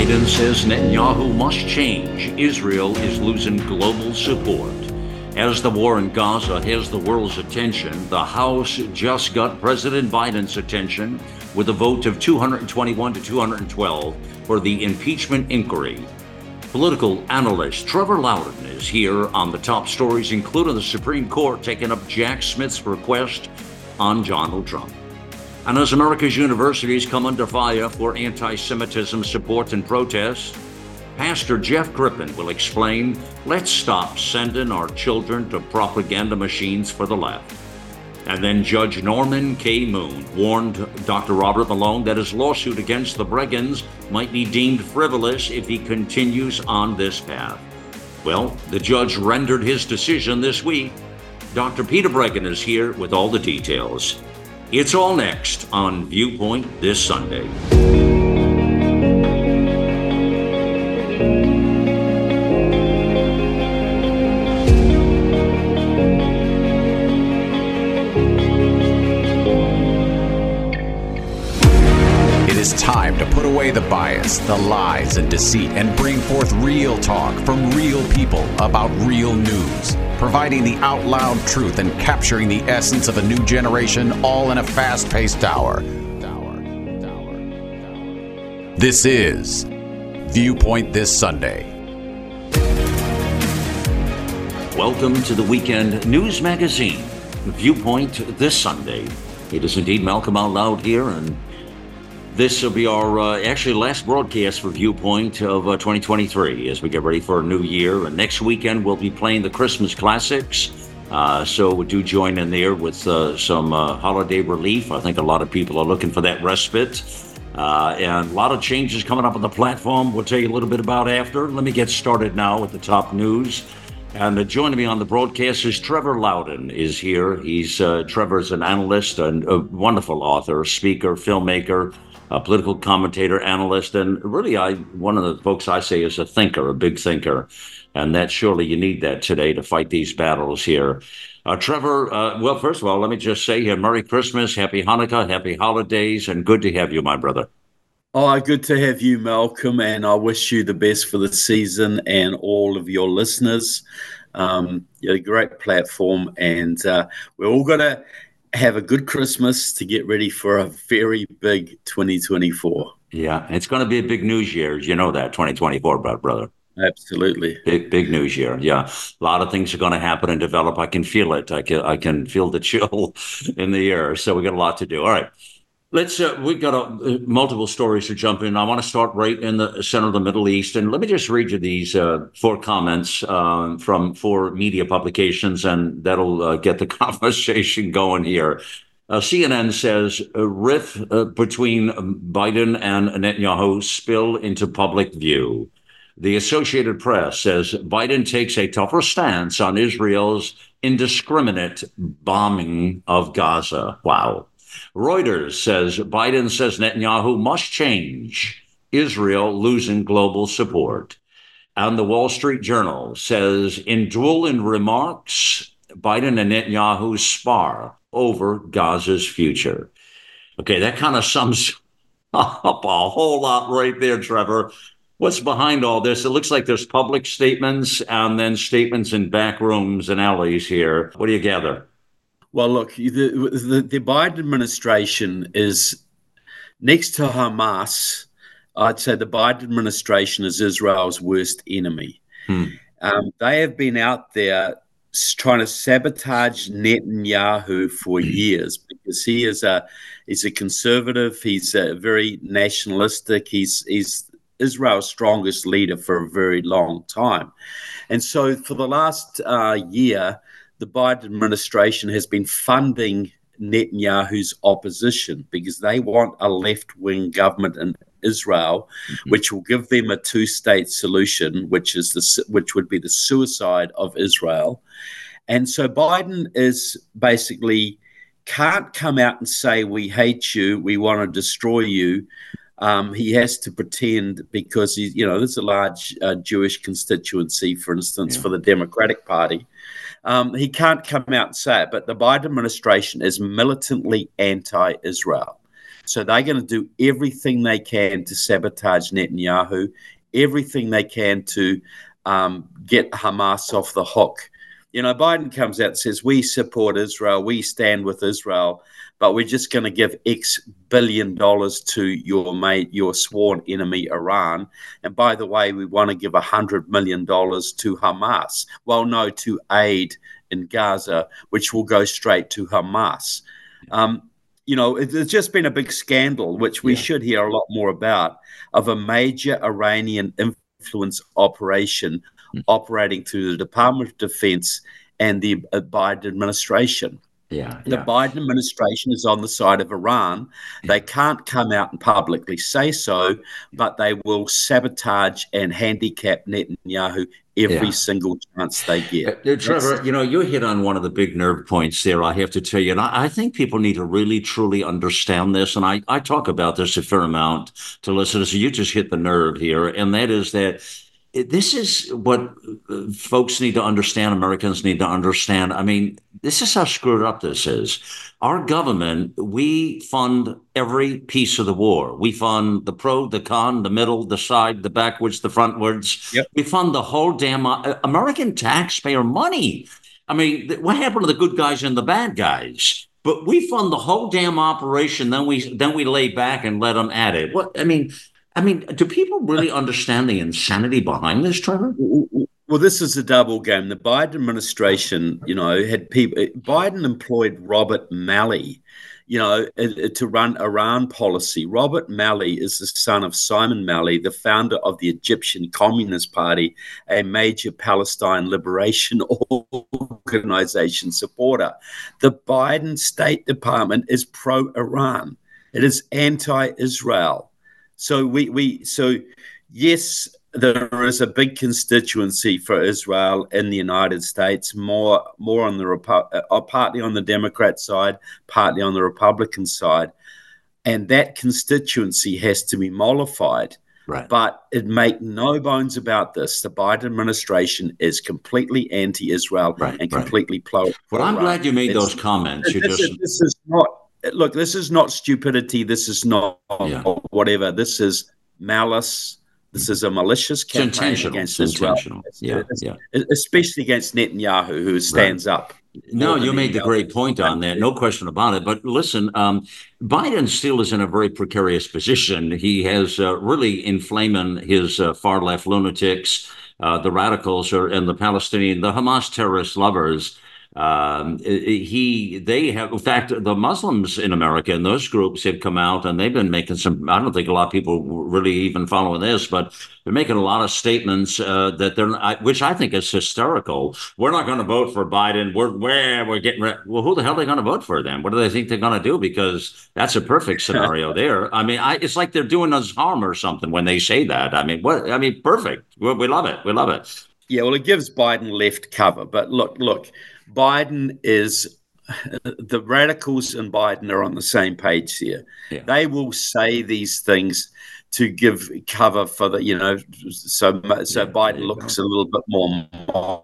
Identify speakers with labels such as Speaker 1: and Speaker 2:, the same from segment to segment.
Speaker 1: Biden says Netanyahu must change. Israel is losing global support. As the war in Gaza has the world's attention, the House just got President Biden's attention with a vote of 221 to 212 for the impeachment inquiry. Political analyst Trevor Loudon is here on the top stories, including the Supreme Court taking up Jack Smith's request on Donald Trump. And as America's universities come under fire for anti Semitism support and protest, Pastor Jeff Crippen will explain let's stop sending our children to propaganda machines for the left. And then Judge Norman K. Moon warned Dr. Robert Malone that his lawsuit against the Breggins might be deemed frivolous if he continues on this path. Well, the judge rendered his decision this week. Dr. Peter Breggin is here with all the details. It's all next on Viewpoint this Sunday.
Speaker 2: It is time to put away the bias, the lies, and deceit and bring forth real talk from real people about real news, providing the out loud truth and capturing the essence of a new generation all in a fast paced hour. This is Viewpoint This Sunday.
Speaker 1: Welcome to the weekend news magazine, Viewpoint this Sunday. It is indeed Malcolm Out Loud here, and this will be our uh, actually last broadcast for Viewpoint of uh, 2023 as we get ready for a new year. And next weekend we'll be playing the Christmas classics. Uh, so do join in there with uh, some uh, holiday relief. I think a lot of people are looking for that respite. Uh, and a lot of changes coming up on the platform. We'll tell you a little bit about after. Let me get started now with the top news. And joining me on the broadcast is Trevor Loudon is here. He's Trevor's an analyst and a wonderful author, speaker, filmmaker, a political commentator, analyst, and really, I one of the folks I say is a thinker, a big thinker, and that surely you need that today to fight these battles here. Uh, Trevor, uh, well, first of all, let me just say here, Merry Christmas, Happy Hanukkah, Happy Holidays, and good to have you, my brother.
Speaker 3: Oh, good to have you, Malcolm, and I wish you the best for the season and all of your listeners. Um, you're a great platform, and uh, we're all going to have a good Christmas to get ready for a very big 2024.
Speaker 1: Yeah, it's going to be a big news year. You know that 2024, brother.
Speaker 3: Absolutely.
Speaker 1: Big, big news year. Yeah. A lot of things are going to happen and develop. I can feel it. I can, I can feel the chill in the air. So we got a lot to do. All right. Let's, uh, we've got uh, multiple stories to jump in. I want to start right in the center of the Middle East. And let me just read you these uh, four comments uh, from four media publications, and that'll uh, get the conversation going here. Uh, CNN says a rift between Biden and Netanyahu spill into public view. The Associated Press says Biden takes a tougher stance on Israel's indiscriminate bombing of Gaza. Wow. Reuters says Biden says Netanyahu must change, Israel losing global support. And the Wall Street Journal says in dueling remarks, Biden and Netanyahu spar over Gaza's future. Okay, that kind of sums up a whole lot right there, Trevor. What's behind all this? It looks like there's public statements and then statements in back rooms and alleys here. What do you gather?
Speaker 3: Well, look, the, the, the Biden administration is next to Hamas. I'd say the Biden administration is Israel's worst enemy. Hmm. Um, they have been out there trying to sabotage Netanyahu for years because he is a he's a conservative. He's a very nationalistic. He's he's Israel's strongest leader for a very long time, and so for the last uh, year, the Biden administration has been funding Netanyahu's opposition because they want a left wing government in Israel, mm-hmm. which will give them a two state solution, which is the which would be the suicide of Israel. And so Biden is basically can't come out and say we hate you, we want to destroy you. Um, he has to pretend because he's, you know, there's a large uh, Jewish constituency, for instance, yeah. for the Democratic Party. Um, he can't come out and say it, but the Biden administration is militantly anti Israel. So they're going to do everything they can to sabotage Netanyahu, everything they can to um, get Hamas off the hook. You know, Biden comes out and says, We support Israel, we stand with Israel, but we're just going to give X billion dollars to your mate, your sworn enemy, Iran. And by the way, we want to give a hundred million dollars to Hamas. Well, no, to aid in Gaza, which will go straight to Hamas. Um, you know, there's just been a big scandal, which we yeah. should hear a lot more about, of a major Iranian influence operation mm. operating through the Department of Defense and the Biden administration.
Speaker 1: Yeah,
Speaker 3: the
Speaker 1: yeah.
Speaker 3: Biden administration is on the side of Iran. They can't come out and publicly say so, but they will sabotage and handicap Netanyahu every yeah. single chance they get.
Speaker 1: Uh, uh, Trevor, That's, you know, you hit on one of the big nerve points there, I have to tell you. And I, I, think people need to really, truly understand this. And I, I talk about this a fair amount to listeners. You just hit the nerve here. And that is that this is what uh, folks need to understand. Americans need to understand. I mean, this is how screwed up this is. Our government, we fund every piece of the war. We fund the pro, the con, the middle, the side, the backwards, the frontwards. Yep. We fund the whole damn uh, American taxpayer money. I mean, what happened to the good guys and the bad guys? But we fund the whole damn operation. Then we then we lay back and let them at it. What I mean, I mean, do people really understand the insanity behind this, Trevor?
Speaker 3: Well, this is a double game. The Biden administration, you know, had people. Eh, Biden employed Robert Malley, you know, eh, eh, to run Iran policy. Robert Malley is the son of Simon Malley, the founder of the Egyptian Communist Party, a major Palestine liberation organization supporter. The Biden State Department is pro Iran. It is anti Israel. So we we so yes, there is a big constituency for Israel in the United States, more more on the Repu- uh, partly on the Democrat side, partly on the Republican side, and that constituency has to be mollified.
Speaker 1: Right.
Speaker 3: But it make no bones about this. The Biden administration is completely anti-Israel right, and completely right. pro.
Speaker 1: Well, I'm glad you made it's, those comments.
Speaker 3: This, just... this is not look, this is not stupidity. This is not yeah. whatever. This is malice. This is a malicious campaign against
Speaker 1: it's
Speaker 3: Israel.
Speaker 1: Yeah, yeah.
Speaker 3: Especially against Netanyahu, who stands right. up.
Speaker 1: No, you made the great point on that. No question about it. But listen, um, Biden still is in a very precarious position. He has uh, really inflaming his uh, far left lunatics, uh, the radicals, are, and the Palestinian, the Hamas terrorist lovers um, he they have in fact the Muslims in America and those groups have come out and they've been making some I don't think a lot of people really even following this but they're making a lot of statements uh, that they're which I think is hysterical. We're not going to vote for Biden. We're where we're getting re-. well who the hell are they going to vote for then? What do they think they're going to do? Because that's a perfect scenario there. I mean I, it's like they're doing us harm or something when they say that. I mean what I mean perfect. We, we love it. We love it.
Speaker 3: Yeah well it gives Biden left cover but look look Biden is the radicals and Biden are on the same page here. Yeah. They will say these things to give cover for the, you know, so so yeah, Biden looks go. a little bit more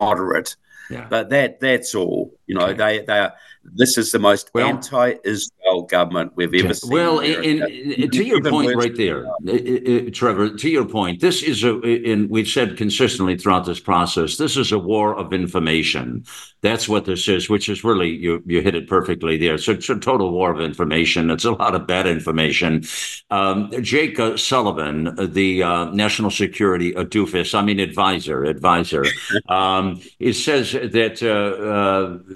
Speaker 3: moderate. Yeah. But that that's all. You know, okay. they they are. This is the most well, anti-Israel government we've ever seen.
Speaker 1: Well, in, in, to your point right there, uh, uh, Trevor. To your point, this is a. And we've said consistently throughout this process, this is a war of information. That's what this is, which is really you you hit it perfectly there. So it's a total war of information. It's a lot of bad information. Um, Jake uh, Sullivan, the uh, national security doofus, I mean advisor, advisor, um, it says that uh, uh,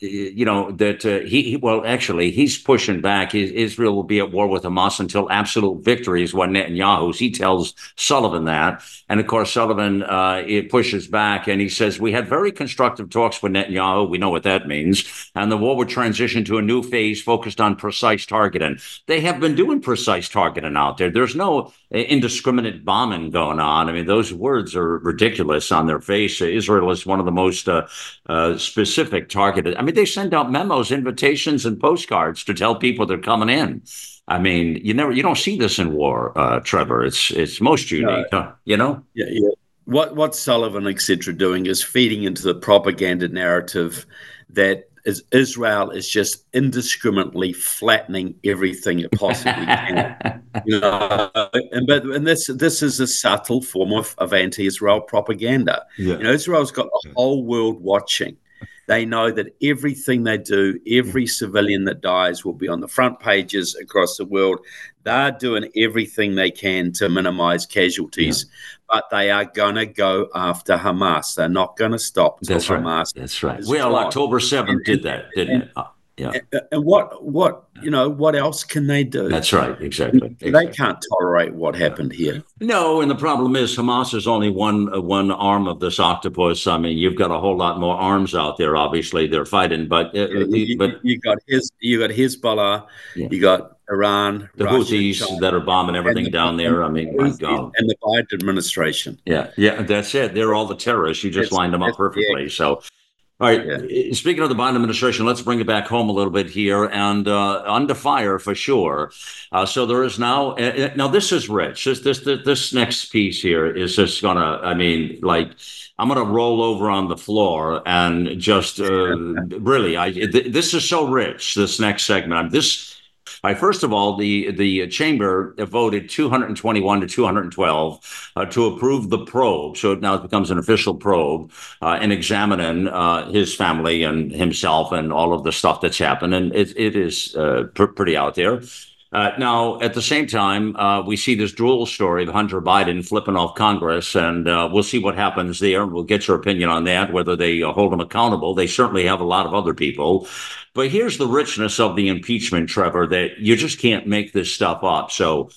Speaker 1: you know that uh, he, he, well actually he's pushing back. Israel will be at war with hamas until absolute victory is what netanyahu's he tells sullivan that. And of course sullivan uh, it pushes back and he says we had very constructive talks with netanyahu. We know what that means. And the war would transition to a new phase focused on precise targeting. They have been doing precise targeting out there. There's no uh, indiscriminate bombing going on. I mean those words are ridiculous on their face. Israel is one of the most uh, uh specific targeted. I mean mean, they send out memos, invitations, and postcards to tell people they're coming in. I mean, you never, you don't see this in war, uh, Trevor. It's it's most unique, you know.
Speaker 3: Yeah, yeah. What what Sullivan etc. doing is feeding into the propaganda narrative that is Israel is just indiscriminately flattening everything it possibly can. you know, and but and this this is a subtle form of, of anti-Israel propaganda. Yeah. You know, Israel's got the whole world watching. They know that everything they do, every mm. civilian that dies will be on the front pages across the world. They're doing everything they can to minimize casualties, yeah. but they are going to go after Hamas. They're not going to stop
Speaker 1: That's right. Hamas. That's right. Well, October 7th did that, didn't and, it? Uh,
Speaker 3: yeah. And what what you know what else can they do?
Speaker 1: That's right, exactly.
Speaker 3: They can't tolerate what happened here.
Speaker 1: No, and the problem is Hamas is only one uh, one arm of this octopus. I mean, you've got a whole lot more arms out there. Obviously, they're fighting, but uh,
Speaker 3: you,
Speaker 1: but
Speaker 3: you got his you got Hezbollah, yeah. you got Iran,
Speaker 1: the Russia, Houthis China, that are bombing everything the,
Speaker 3: down
Speaker 1: there. I mean,
Speaker 3: my God. and the Biden administration.
Speaker 1: Yeah, yeah, that's it. They're all the terrorists. You just it's, lined them up perfectly. Yeah. So all right. Yeah. Speaking of the Biden administration, let's bring it back home a little bit here and uh, under fire for sure. Uh, so there is now. Uh, now this is rich. This this this next piece here is just gonna. I mean, like. I'm going to roll over on the floor and just uh, really, I th- this is so rich. This next segment, I'm, this First of all, the the chamber voted 221 to 212 uh, to approve the probe. So now it becomes an official probe uh, in examining uh, his family and himself and all of the stuff that's happened. And it, it is uh, pr- pretty out there. Uh, now, at the same time, uh, we see this dual story of Hunter Biden flipping off Congress, and uh, we'll see what happens there. We'll get your opinion on that, whether they uh, hold him accountable. They certainly have a lot of other people. But here's the richness of the impeachment, Trevor, that you just can't make this stuff up. So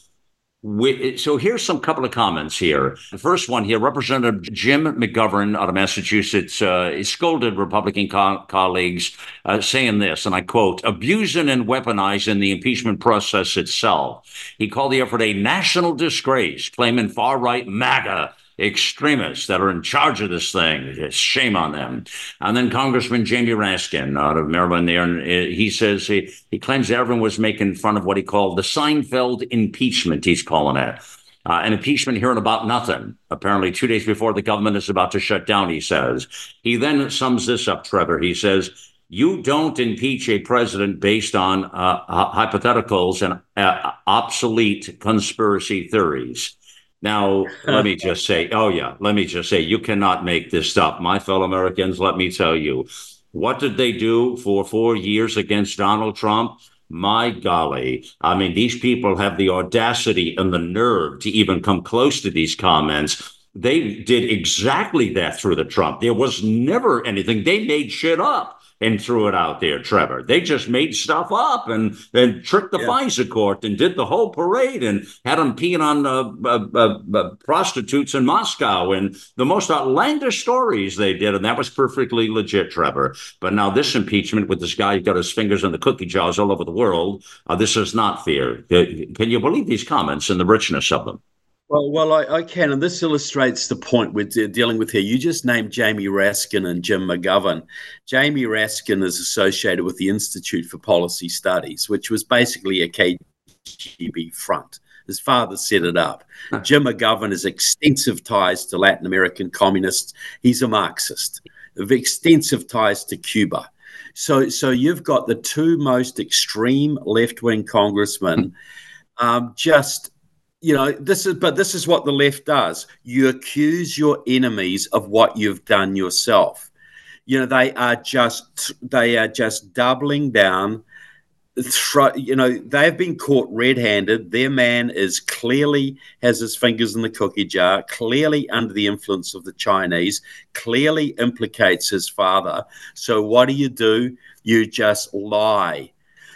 Speaker 1: so here's some couple of comments here. The first one here, Representative Jim McGovern out of Massachusetts uh, scolded Republican co- colleagues, uh, saying this, and I quote, abusing and weaponizing the impeachment process itself. He called the effort a national disgrace, claiming far right MAGA extremists that are in charge of this thing. Shame on them. And then Congressman Jamie Raskin out of Maryland there, and uh, he says he, he claims everyone was making fun of what he called the Seinfeld impeachment, he's calling it. Uh, an impeachment hearing about nothing. Apparently, two days before the government is about to shut down, he says. He then sums this up, Trevor. He says, You don't impeach a president based on uh, hypotheticals and uh, obsolete conspiracy theories. Now, let me just say, oh, yeah, let me just say, you cannot make this stuff. My fellow Americans, let me tell you, what did they do for four years against Donald Trump? My golly. I mean, these people have the audacity and the nerve to even come close to these comments. They did exactly that through the Trump. There was never anything. They made shit up and threw it out there, Trevor. They just made stuff up and then tricked the yeah. FISA court and did the whole parade and had them peeing on uh, uh, uh, prostitutes in Moscow and the most outlandish stories they did. And that was perfectly legit, Trevor. But now this impeachment with this guy who got his fingers in the cookie jars all over the world, uh, this is not fair. Can you believe these comments and the richness of them?
Speaker 3: Well, well, I, I, can, and this illustrates the point we're de- dealing with here. You just named Jamie Raskin and Jim McGovern. Jamie Raskin is associated with the Institute for Policy Studies, which was basically a KGB front. His father set it up. Jim McGovern has extensive ties to Latin American communists. He's a Marxist, of extensive ties to Cuba. So, so you've got the two most extreme left-wing congressmen um, just you know this is but this is what the left does. You accuse your enemies of what you've done yourself. You know they are just they are just doubling down you know they've been caught red-handed. Their man is clearly has his fingers in the cookie jar clearly under the influence of the chinese clearly implicates his father. So what do you do? You just lie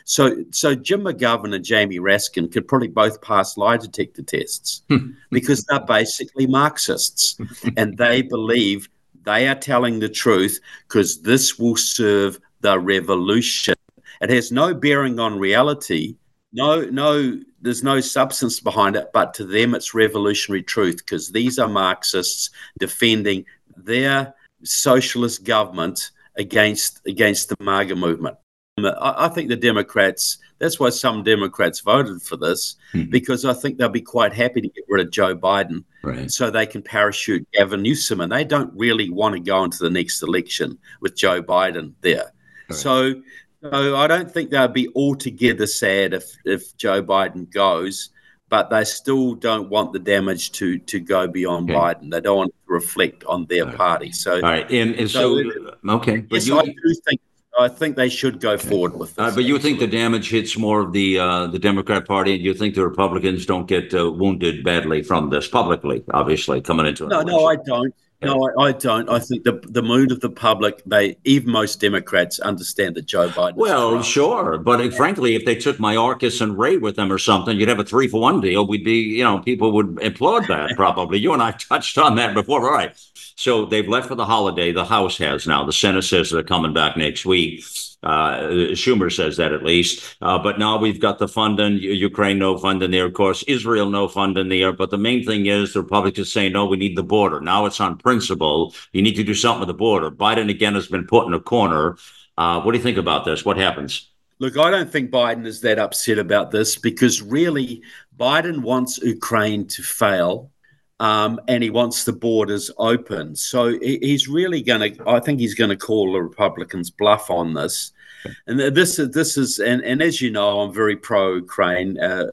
Speaker 3: so, so Jim McGovern and Jamie Raskin could probably both pass lie detector tests hmm. because they're basically Marxists and they believe they are telling the truth because this will serve the revolution. It has no bearing on reality. No, no, there's no substance behind it, but to them it's revolutionary truth because these are Marxists defending their socialist government against against the MAGA movement. I think the Democrats, that's why some Democrats voted for this, mm-hmm. because I think they'll be quite happy to get rid of Joe Biden right. so they can parachute Gavin Newsom. And they don't really want to go into the next election with Joe Biden there. Right. So, so I don't think they'll be altogether sad if if Joe Biden goes, but they still don't want the damage to to go beyond okay. Biden. They don't want to reflect on their party. So,
Speaker 1: all right, and, and so, so okay,
Speaker 3: but yes, you, I do think I think they should go forward with this.
Speaker 1: Uh, but you think the damage hits more of the uh, the Democrat Party, and you think the Republicans don't get uh, wounded badly from this publicly? Obviously, coming into
Speaker 3: no, no, I don't. No, I, I, don't. I think the the mood of the public, they even most Democrats understand that Joe Biden.
Speaker 1: Well, sure, but yeah. frankly, if they took Mayorkas and Wray with them or something, you'd have a three for one deal. We'd be, you know, people would applaud that probably. you and I touched on that before. All right, so they've left for the holiday. The House has now. The Senate says they're coming back next week. Uh, Schumer says that at least. Uh, but now we've got the funding, Ukraine, no fund in there. Of course, Israel, no fund in there. But the main thing is the Republicans saying, no, we need the border. Now it's on principle. You need to do something with the border. Biden, again, has been put in a corner. Uh, what do you think about this? What happens?
Speaker 3: Look, I don't think Biden is that upset about this because really, Biden wants Ukraine to fail um, and he wants the borders open. So he's really going to. I think he's going to call the Republicans bluff on this. And this is this is and, and as you know, I'm very pro Ukraine, uh,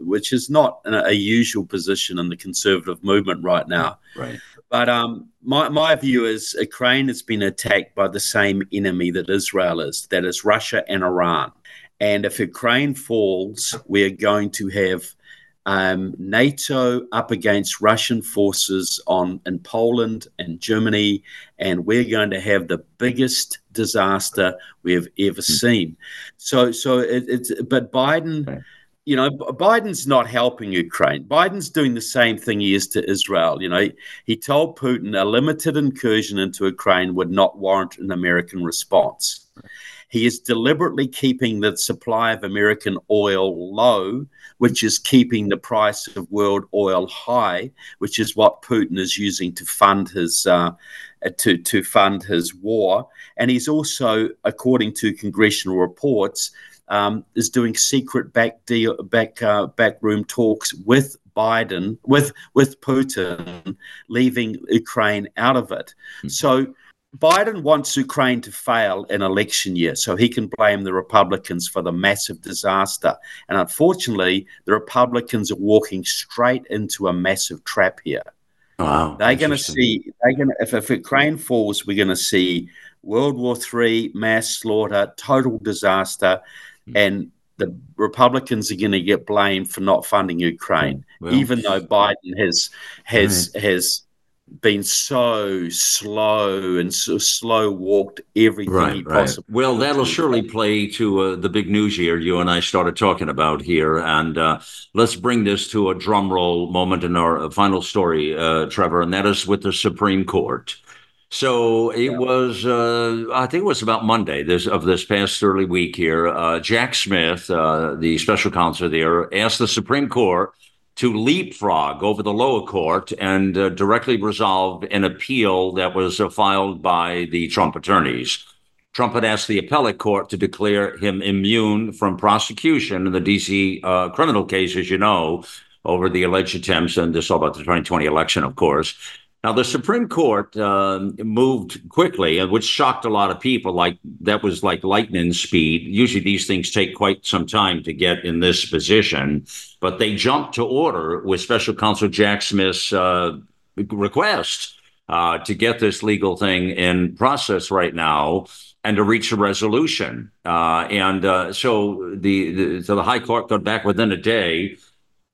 Speaker 3: which is not a, a, usual position in the conservative movement right now.
Speaker 1: Right.
Speaker 3: But um, my my view is Ukraine has been attacked by the same enemy that Israel is. That is Russia and Iran. And if Ukraine falls, we are going to have um, NATO up against Russian forces on in Poland and Germany, and we're going to have the biggest disaster we have ever hmm. seen. So, so it, it's but Biden. You know, Biden's not helping Ukraine. Biden's doing the same thing he is to Israel. You know, he, he told Putin a limited incursion into Ukraine would not warrant an American response. He is deliberately keeping the supply of American oil low, which is keeping the price of world oil high, which is what Putin is using to fund his uh, to to fund his war. And he's also, according to congressional reports, um, is doing secret back deal back uh, backroom talks with Biden with with Putin, leaving Ukraine out of it. Mm-hmm. So Biden wants Ukraine to fail in election year so he can blame the Republicans for the massive disaster. And unfortunately, the Republicans are walking straight into a massive trap here.
Speaker 1: Wow.
Speaker 3: They're going to see, they're going to, if, if Ukraine falls, we're going to see World War III, mass slaughter, total disaster. Mm. And the Republicans are going to get blamed for not funding Ukraine, well, even though Biden has has right. has been so slow and so slow walked everything right.
Speaker 1: Right. Well, that'll surely play to uh, the big news here you and I started talking about here, and uh, let's bring this to a drum roll moment in our uh, final story, uh, Trevor, and that is with the Supreme Court. So it yeah. was, uh, I think it was about Monday this, of this past early week here. Uh, Jack Smith, the special counsel there, asked the Supreme Court to leapfrog over the lower court and uh, directly resolve an appeal that was uh, filed by the Trump attorneys. Trump had asked the appellate court to declare him immune from prosecution in the D.C. Uh, criminal case, as you know, over the alleged attempts, and this all about the 2020 election, of course, now, the Supreme Court uh, moved quickly, uh, which shocked a lot of people. Like that was like lightning speed. Usually, these things take quite some time to get in this position, but they jumped to order with Special Counsel Jack Smith's uh, request uh, to get this legal thing in process right now and to reach a resolution. Uh, and uh, so the, the so the High Court got back within a day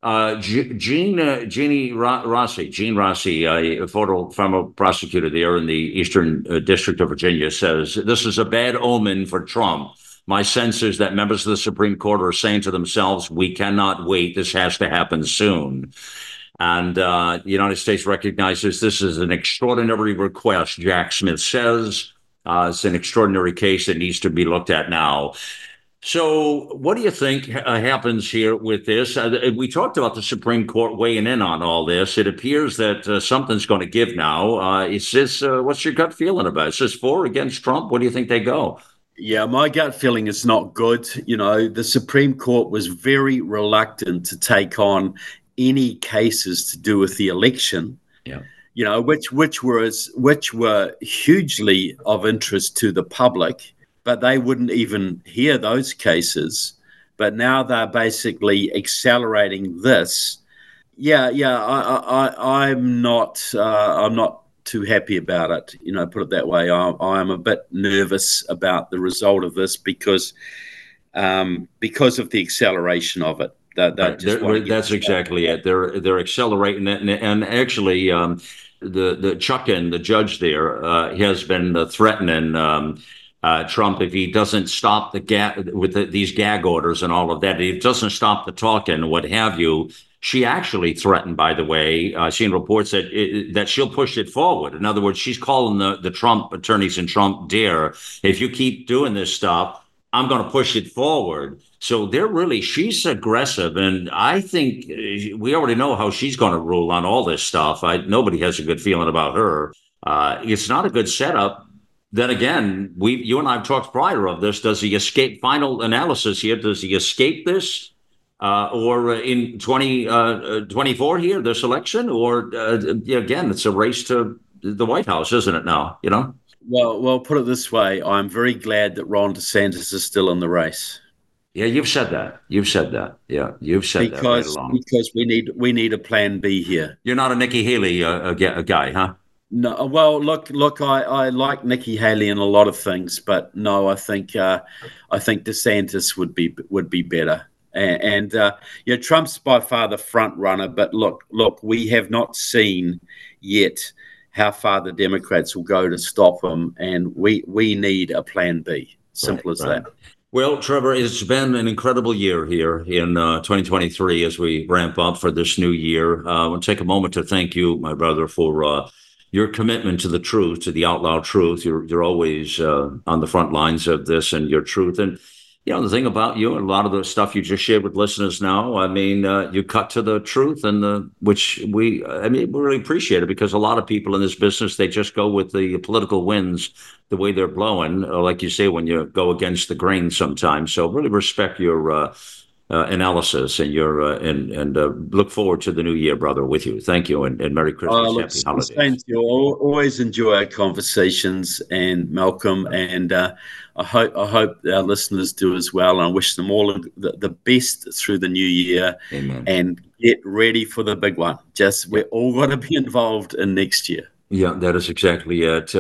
Speaker 1: uh, Gene, uh, Jeannie Rossi, Gene Rossi, a former, former prosecutor there in the Eastern uh, District of Virginia, says this is a bad omen for Trump. My sense is that members of the Supreme Court are saying to themselves, "We cannot wait. This has to happen soon." And uh, the United States recognizes this is an extraordinary request. Jack Smith says uh, it's an extraordinary case that needs to be looked at now. So, what do you think uh, happens here with this? Uh, we talked about the Supreme Court weighing in on all this. It appears that uh, something's going to give now. Uh, is this uh, what's your gut feeling about? It? Is this for against Trump? What do you think they go?
Speaker 3: Yeah, my gut feeling is not good. You know, the Supreme Court was very reluctant to take on any cases to do with the election.
Speaker 1: Yeah.
Speaker 3: You know, which which was which were hugely of interest to the public but they wouldn't even hear those cases. But now they're basically accelerating this. Yeah, yeah, I, I, I'm not, uh, I'm not too happy about it. You know, put it that way. I, I'm a bit nervous about the result of this because, um, because of the acceleration of it.
Speaker 1: That, that right. that's exactly it. They're they're accelerating it, and, and actually, um, the the Chutkan, the judge there, uh, has been threatening um, uh, Trump if he doesn't stop the gag with the, these gag orders and all of that. If he doesn't stop the talking, what have you. She actually threatened, by the way, uh, seen reports that it, that she'll push it forward. In other words, she's calling the, the Trump attorneys and Trump dear. If you keep doing this stuff, I'm going to push it forward. So they're really, she's aggressive. And I think uh, we already know how she's going to rule on all this stuff. I, nobody has a good feeling about her. Uh, it's not a good setup. Then again, we, you and I have talked prior of this. Does he escape? Final analysis here. Does he escape this, uh, or in 2024 uh, here, this election, or uh, again, it's a race to the White House, isn't it? Now, you know.
Speaker 3: Well, well, put it this way: I'm very glad that Ron DeSantis is still in the race.
Speaker 1: Yeah, you've said that. You've said that. Yeah, you've said
Speaker 3: because,
Speaker 1: that. Right
Speaker 3: because we need we need a plan B here.
Speaker 1: You're not a Nikki Haley uh, guy, huh?
Speaker 3: No, well, look, look, I, I like Nikki Haley in a lot of things, but no, I think uh, I think DeSantis would be would be better. And, and uh, yeah, Trump's by far the front runner, but look, look, we have not seen yet how far the Democrats will go to stop him, and we we need a plan B. Simple right, as right. that.
Speaker 1: Well, Trevor, it's been an incredible year here in uh, 2023 as we ramp up for this new year. Uh, I want to take a moment to thank you, my brother, for uh, your commitment to the truth, to the out loud truth. You're, you're always uh, on the front lines of this and your truth. And you know, the thing about you and a lot of the stuff you just shared with listeners now, I mean, uh, you cut to the truth and the, which we, I mean, we really appreciate it because a lot of people in this business, they just go with the political winds the way they're blowing, uh, like you say, when you go against the grain sometimes. So really respect your, uh, uh, analysis and your uh, and and uh, look forward to the new year, brother, with you. Thank you and, and Merry Christmas,
Speaker 3: oh,
Speaker 1: Happy Holidays.
Speaker 3: Thank you. Always enjoy our conversations, and Malcolm, and uh, I hope I hope our listeners do as well. And I wish them all the, the best through the new year,
Speaker 1: Amen.
Speaker 3: and get ready for the big one. Just we're all going to be involved in next year.
Speaker 1: Yeah, that is exactly it.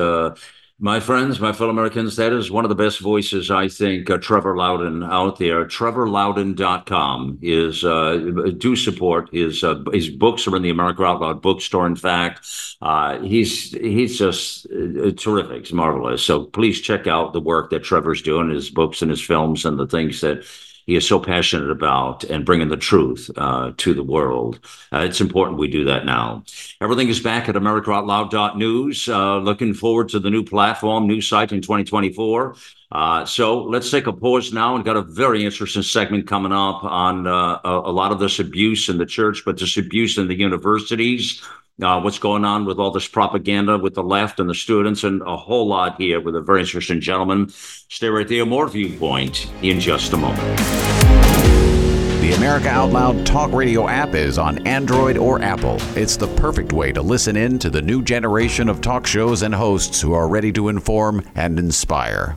Speaker 1: Uh, my friends, my fellow Americans, that is one of the best voices, I think, uh, Trevor Loudon out there. TrevorLoudon.com is, uh, do support his, uh, his books are in the America Out Loud bookstore. In fact, uh, he's, he's just uh, terrific. He's marvelous. So please check out the work that Trevor's doing, his books and his films and the things that he is so passionate about and bringing the truth uh, to the world. Uh, it's important we do that now. Everything is back at AmericaOutloud.news. Uh, looking forward to the new platform, new site in 2024. Uh, so let's take a pause now and got a very interesting segment coming up on uh, a, a, lot of this abuse in the church, but this abuse in the universities uh, what's going on with all this propaganda with the left and the students, and a whole lot here with a very interesting gentleman. Stay right there. More viewpoint in just a moment.
Speaker 2: The America Out Loud Talk Radio app is on Android or Apple. It's the perfect way to listen in to the new generation of talk shows and hosts who are ready to inform and inspire.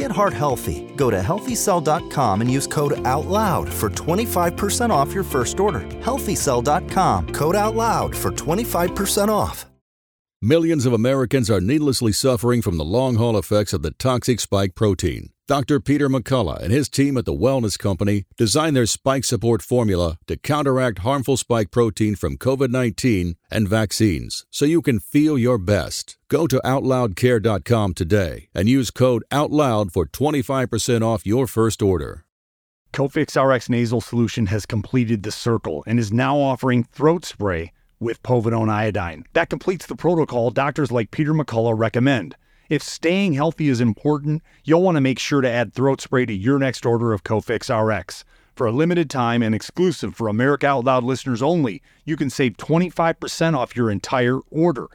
Speaker 4: Get heart healthy. Go to healthycell.com and use code OUTLOUD for 25% off your first order. Healthycell.com, code OUTLOUD for 25% off.
Speaker 5: Millions of Americans are needlessly suffering from the long haul effects of the toxic spike protein. Dr. Peter McCullough and his team at the Wellness Company designed their spike support formula to counteract harmful spike protein from COVID 19 and vaccines so you can feel your best. Go to OutLoudCare.com today and use code OUTLOUD for 25% off your first order.
Speaker 6: Cofix RX nasal solution has completed the circle and is now offering throat spray with povidone iodine. That completes the protocol doctors like Peter McCullough recommend. If staying healthy is important, you'll want to make sure to add throat spray to your next order of Cofix RX. For a limited time and exclusive for America Out Loud listeners only, you can save 25% off your entire order.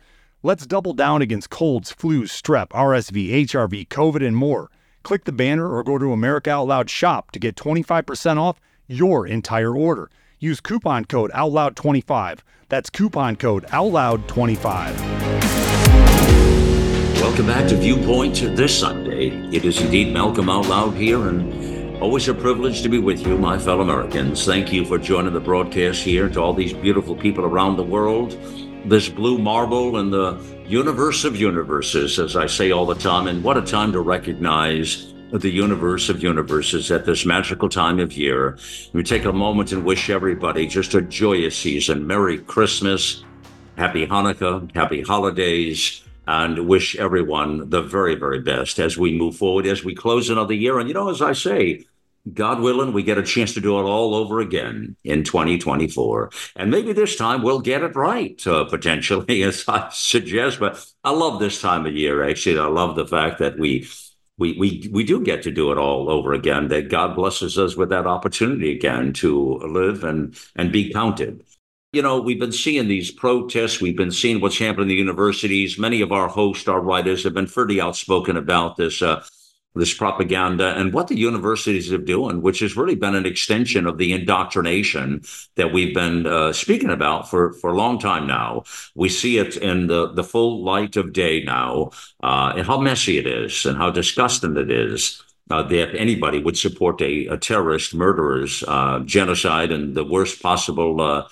Speaker 6: Let's double down against colds, flus, strep, RSV, HRV, COVID, and more. Click the banner or go to America Out Loud shop to get 25% off your entire order. Use coupon code OUTLOUD25. That's coupon code OUTLOUD25.
Speaker 1: Welcome back to Viewpoint this Sunday. It is indeed Malcolm Out Loud here, and always a privilege to be with you, my fellow Americans. Thank you for joining the broadcast here to all these beautiful people around the world this blue marble in the universe of universes, as I say all the time. And what a time to recognize the universe of universes at this magical time of year. We take a moment and wish everybody just a joyous season. Merry Christmas, Happy Hanukkah, Happy Holidays, and wish everyone the very, very best as we move forward, as we close another year. And you know, as I say, God willing, we get a chance to do it all over again in 2024. And maybe this time we'll get it right, uh, potentially, as I suggest. But I love this time of year, actually. I love the fact that we. We, we, we do get to do it all over again, that God blesses us with that opportunity again to live and, and be counted. You know, we've been seeing these protests. We've been seeing what's happening in the universities. Many of our hosts, our writers, have been pretty outspoken about this. Uh, this propaganda and what the universities are doing, which has really been an extension of the indoctrination that we've been uh, speaking about for, for a long time now. We see it in the, the full light of day now, uh, and how messy it is and how disgusting it is. Uh, that anybody would support a, a terrorist, murderers, uh, genocide, and the worst possible uh,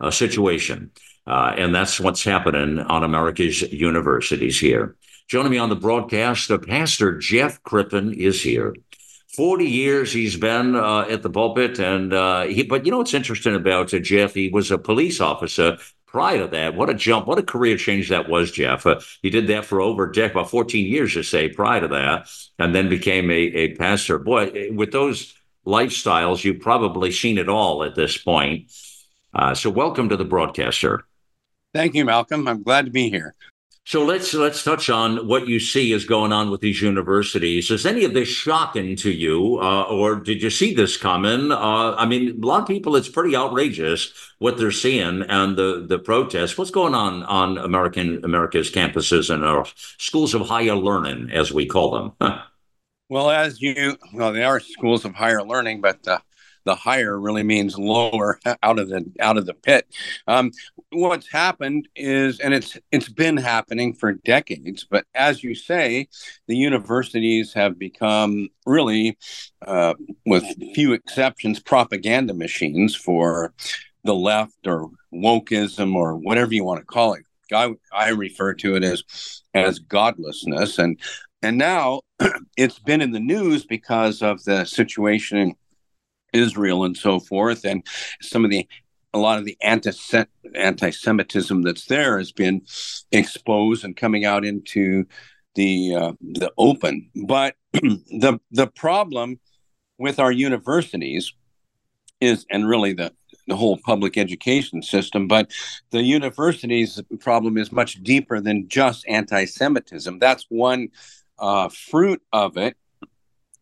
Speaker 1: uh, situation. and that's what's happening on America's universities here. Joining me on the broadcast, the Pastor Jeff Crippen is here. 40 years he's been uh, at the pulpit. And uh, he, but you know what's interesting about uh, Jeff? He was a police officer prior to that. What a jump. What a career change that was, Jeff. Uh, he did that for over a decade, about 14 years, to say, prior to that, and then became a, a pastor. Boy, with those lifestyles, you've probably seen it all at this point. Uh, so welcome to the broadcast Sir.
Speaker 7: Thank you, Malcolm. I'm glad to be here.
Speaker 1: So let's let's touch on what you see is going on with these universities. Is any of this shocking to you, uh, or did you see this coming? Uh, I mean, a lot of people, it's pretty outrageous what they're seeing and the the protests. What's going on on American America's campuses and our schools of higher learning, as we call them?
Speaker 7: well, as you well, they are schools of higher learning, but uh, the higher really means lower out of the out of the pit. Um, what's happened is, and it's it's been happening for decades, but as you say, the universities have become really, uh, with few exceptions, propaganda machines for the left or wokeism or whatever you want to call it. I, I refer to it as as godlessness and and now it's been in the news because of the situation in Israel and so forth, and some of the a lot of the anti-Semitism that's there has been exposed and coming out into the uh, the open. But the the problem with our universities is, and really the the whole public education system, but the universities problem is much deeper than just anti-Semitism. That's one uh, fruit of it,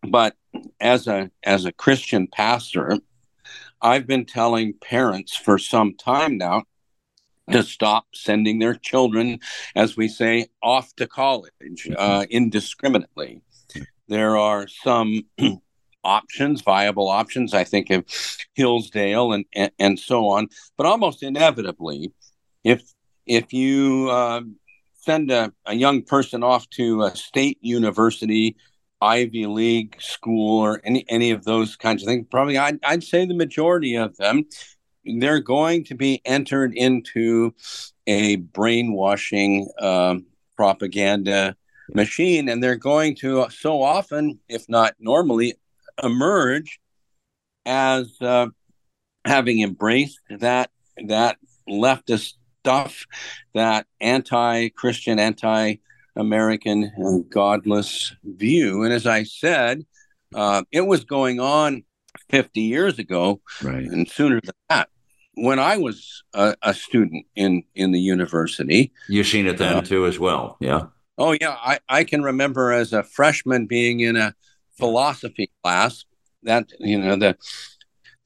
Speaker 7: but as a as a Christian pastor, I've been telling parents for some time now to stop sending their children, as we say, off to college uh, indiscriminately. There are some options, viable options. I think of Hillsdale and, and, and so on. But almost inevitably, if if you uh, send a, a young person off to a state university Ivy League school or any any of those kinds of things, probably I'd, I'd say the majority of them, they're going to be entered into a brainwashing um, propaganda machine, and they're going to so often, if not normally, emerge as uh, having embraced that that leftist stuff, that anti-Christian, anti American uh, godless view. And as I said, uh, it was going on 50 years ago, right. and sooner than that. When I was a, a student in in the university,
Speaker 1: you've seen it then uh, too, as well. Yeah.
Speaker 7: Oh yeah, I, I can remember as a freshman being in a philosophy class that you know the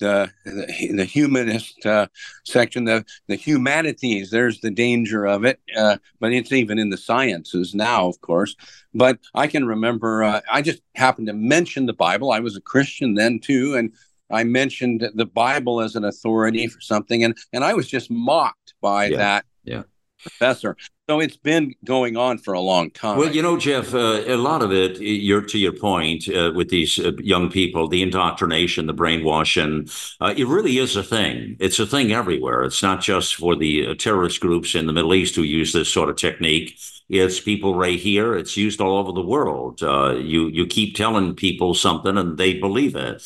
Speaker 7: the the, the humanist uh, section, the the humanities. There's the danger of it, uh, but it's even in the sciences now, of course. But I can remember uh, I just happened to mention the Bible. I was a Christian then too, and I mentioned the Bible as an authority for something, and and I was just mocked by
Speaker 1: Yeah.
Speaker 7: that
Speaker 1: Yeah.
Speaker 7: Professor. So it's been going on for a long time.
Speaker 1: Well, you know, Jeff, uh, a lot of it, you're to your point uh, with these uh, young people, the indoctrination, the brainwashing, uh, it really is a thing. It's a thing everywhere. It's not just for the uh, terrorist groups in the Middle East who use this sort of technique. It's people right here. It's used all over the world. Uh, you you keep telling people something and they believe it.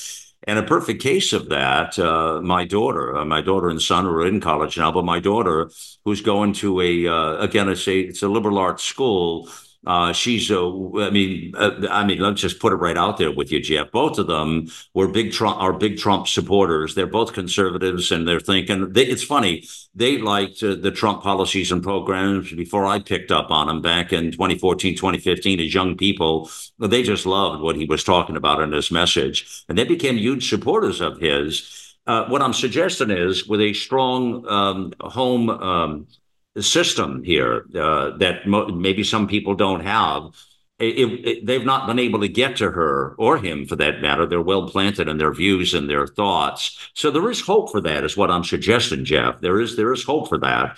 Speaker 1: And a perfect case of that, uh, my daughter, uh, my daughter and son are in college now, but my daughter, who's going to a, uh, again, it's a, it's a liberal arts school. Uh, she's, a, I mean, uh, I mean, let's just put it right out there with you, Jeff. Both of them were big Trump, are big Trump supporters. They're both conservatives, and they're thinking. They, it's funny. They liked uh, the Trump policies and programs before I picked up on them back in 2014, 2015 as young people. They just loved what he was talking about in his message, and they became huge supporters of his. Uh, what I'm suggesting is, with a strong um, home um, system here uh, that mo- maybe some people don't have, it, it, they've not been able to get to her or him for that matter. They're well planted in their views and their thoughts. So there is hope for that, is what I'm suggesting, Jeff. There is there is hope for that,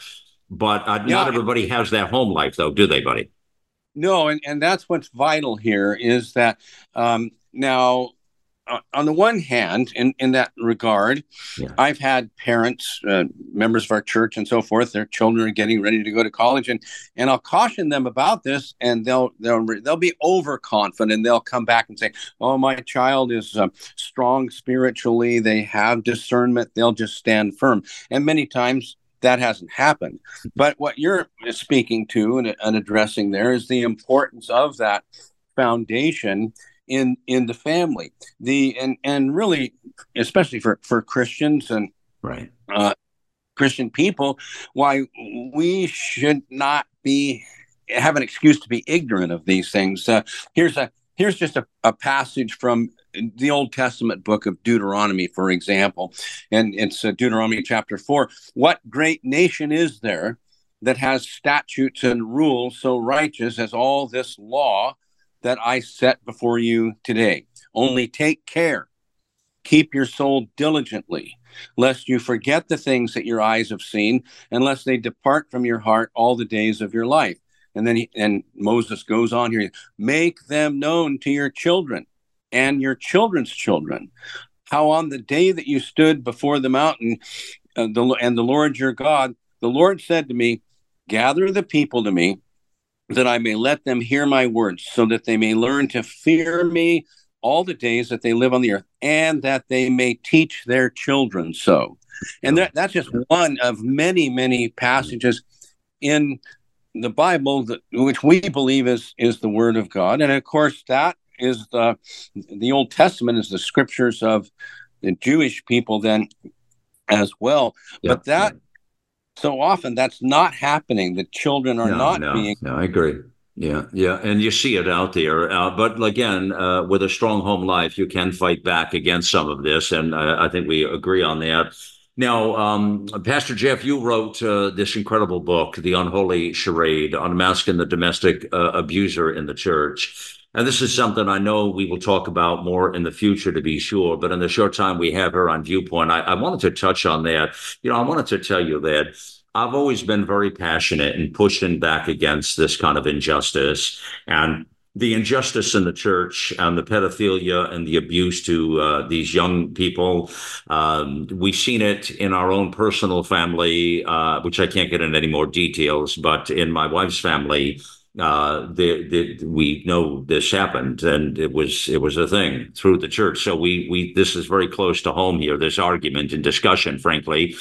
Speaker 1: but uh,
Speaker 7: Yeah.
Speaker 1: not everybody has that home life, though, do they, buddy?
Speaker 7: No, and, and that's what's vital here is that um, now, on the one hand, in, in that regard,
Speaker 1: Yeah.
Speaker 7: I've had parents, uh, members of our church, and so forth. Their children are getting ready to go to college, and and I'll caution them about this, and they'll they'll they'll be overconfident. They'll come back and say, "Oh, my child is um, strong spiritually. They have discernment. They'll just stand firm." And many times that hasn't happened. But what you're speaking to and, and addressing there is the importance of that foundation in in the family. The and and really, especially for for Christians and
Speaker 1: Right.
Speaker 7: uh, Christian people, why we should not be have an excuse to be ignorant of these things. Uh, here's a here's just a, a passage from the Old Testament book of Deuteronomy, for example, and it's uh, Deuteronomy chapter four. What great nation is there that has statutes and rules so righteous as all this law that I set before you today? Only take care, keep your soul diligently lest you forget the things that your eyes have seen, unless they depart from your heart all the days of your life. And then he, and Moses goes on here, make them known to your children and your children's children, how on the day that you stood before the mountain, uh, the, and the Lord your God, the Lord said to me, gather the people to me, that I may let them hear my words, so that they may learn to fear me all the days that they live on the earth, and that they may teach their children so. And that, that's just one of many, many passages in the Bible that which we believe is is the Word of God, and of course that is the the Old Testament is the scriptures of the Jewish people then as well.
Speaker 1: Yeah.
Speaker 7: But that so often that's not happening. The children are
Speaker 1: no,
Speaker 7: not
Speaker 1: no,
Speaker 7: being
Speaker 1: No, I agree. Yeah, yeah, and you see it out there. Uh, but again, uh, with a strong home life, you can fight back against some of this, and I, I think we agree on that. Now, um, Pastor Jeff, you wrote uh, this incredible book, "The Unholy Charade: Unmasking the Domestic uh, Abuser in the Church." And this is something I know we will talk about more in the future, to be sure. But in the short time we have her on Viewpoint, I, I wanted to touch on that. You know, I wanted to tell you that I've always been very passionate in pushing back against this kind of injustice and the injustice in the church and the pedophilia and the abuse to uh, these young people. Um, we've seen it in our own personal family, uh, which I can't get into any more details, but in my wife's family. Uh, the, the, we know this happened, and it was it was a thing through the church. So we we this is very close to home here. This argument and discussion, frankly,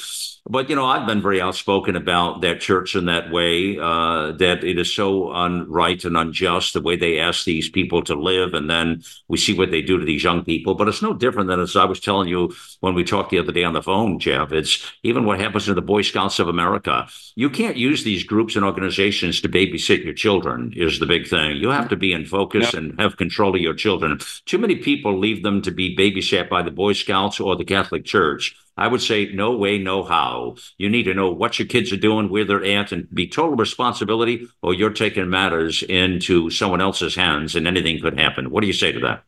Speaker 1: but you know, I've been very outspoken about that church in that way. Uh, that it is so unright and unjust the way they ask these people to live, and then we see what they do to these young people. But it's no different than as I was telling you when we talked the other day on the phone, Jeff. It's even what happens to the Boy Scouts of America. You can't use these groups and organizations to babysit your children. is the big thing. You have to be in focus yeah. and have control of your children. Too many people leave them to be babysat by the Boy Scouts or the Catholic Church. I would say no way, no how. You need to know what your kids are doing, where they're at, and be total responsibility, or you're taking matters into someone else's hands, and anything could happen. What do you say to that?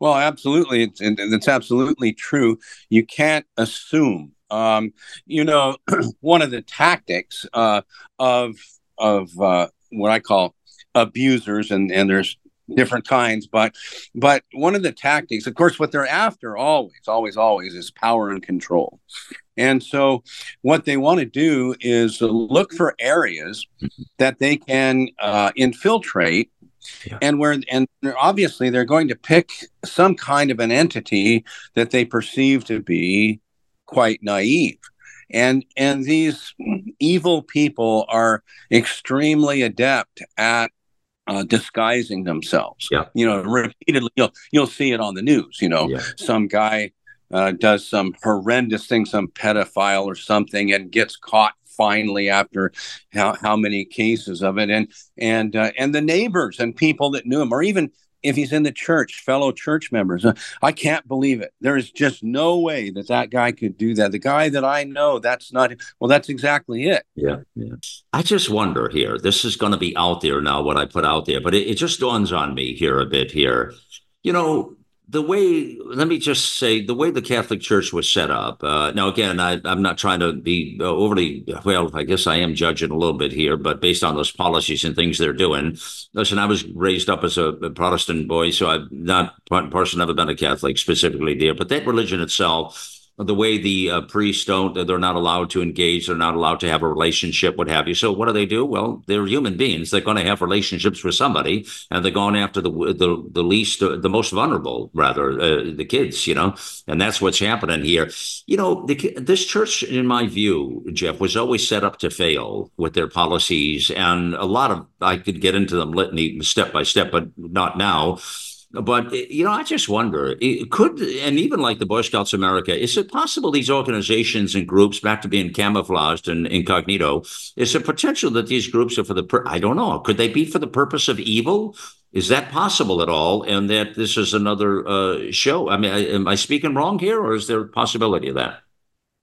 Speaker 7: Well, absolutely, it's, it's absolutely true. You can't assume. Um, you know, one of the tactics uh, of of uh, what I call abusers, and and there's different kinds but but one of the tactics of course what they're after always always always is power and control and so what they want to do is look for areas that they can uh, infiltrate yeah. and where and obviously they're going to pick some kind of an entity that they perceive to be quite naive and and these evil people are extremely adept at uh, disguising themselves.
Speaker 1: Yeah.
Speaker 7: You know, repeatedly, you'll you'll see it on the news. You know, yeah. some guy uh, does some horrendous thing, some pedophile or something, and gets caught finally after how, how many cases of it, and and uh, and the neighbors and people that knew him, or even if he's in the church, fellow church members. Uh, I can't believe it. There is just no way that that guy could do that. The guy that I know, that's not, well, that's exactly it.
Speaker 1: Yeah. yeah. I just wonder here, this is going to be out there now, what I put out there, but it, it just dawns on me here a bit here. You know, the way let me just say the way the catholic church was set up uh, now again I, am not trying to be uh, overly well i guess i am judging a little bit here but based on those policies and things they're doing listen i was raised up as a, a protestant boy so i'm not person ever been a catholic specifically there but that religion itself the way the uh, priests don't, they're not allowed to engage, they're not allowed to have a relationship, what have you. So what do they do? Well, they're human beings. They're going to have relationships with somebody, and they're going after the the, the least, uh, the most vulnerable, rather, uh, the kids. You know, and that's what's happening here. You know, the, this church, in my view, Jeff, was always set up to fail with their policies, and a lot of I could get into them litany step by step, but not now but you know, I just wonder, could and even like the Boy Scouts America, is it possible these organizations and groups, back to being camouflaged and incognito, is there potential that these groups are for the? I don't know. Could they be for the purpose of evil? Is that possible at all? And that this is another uh, show? I mean, am I speaking wrong here, or is there a possibility of that?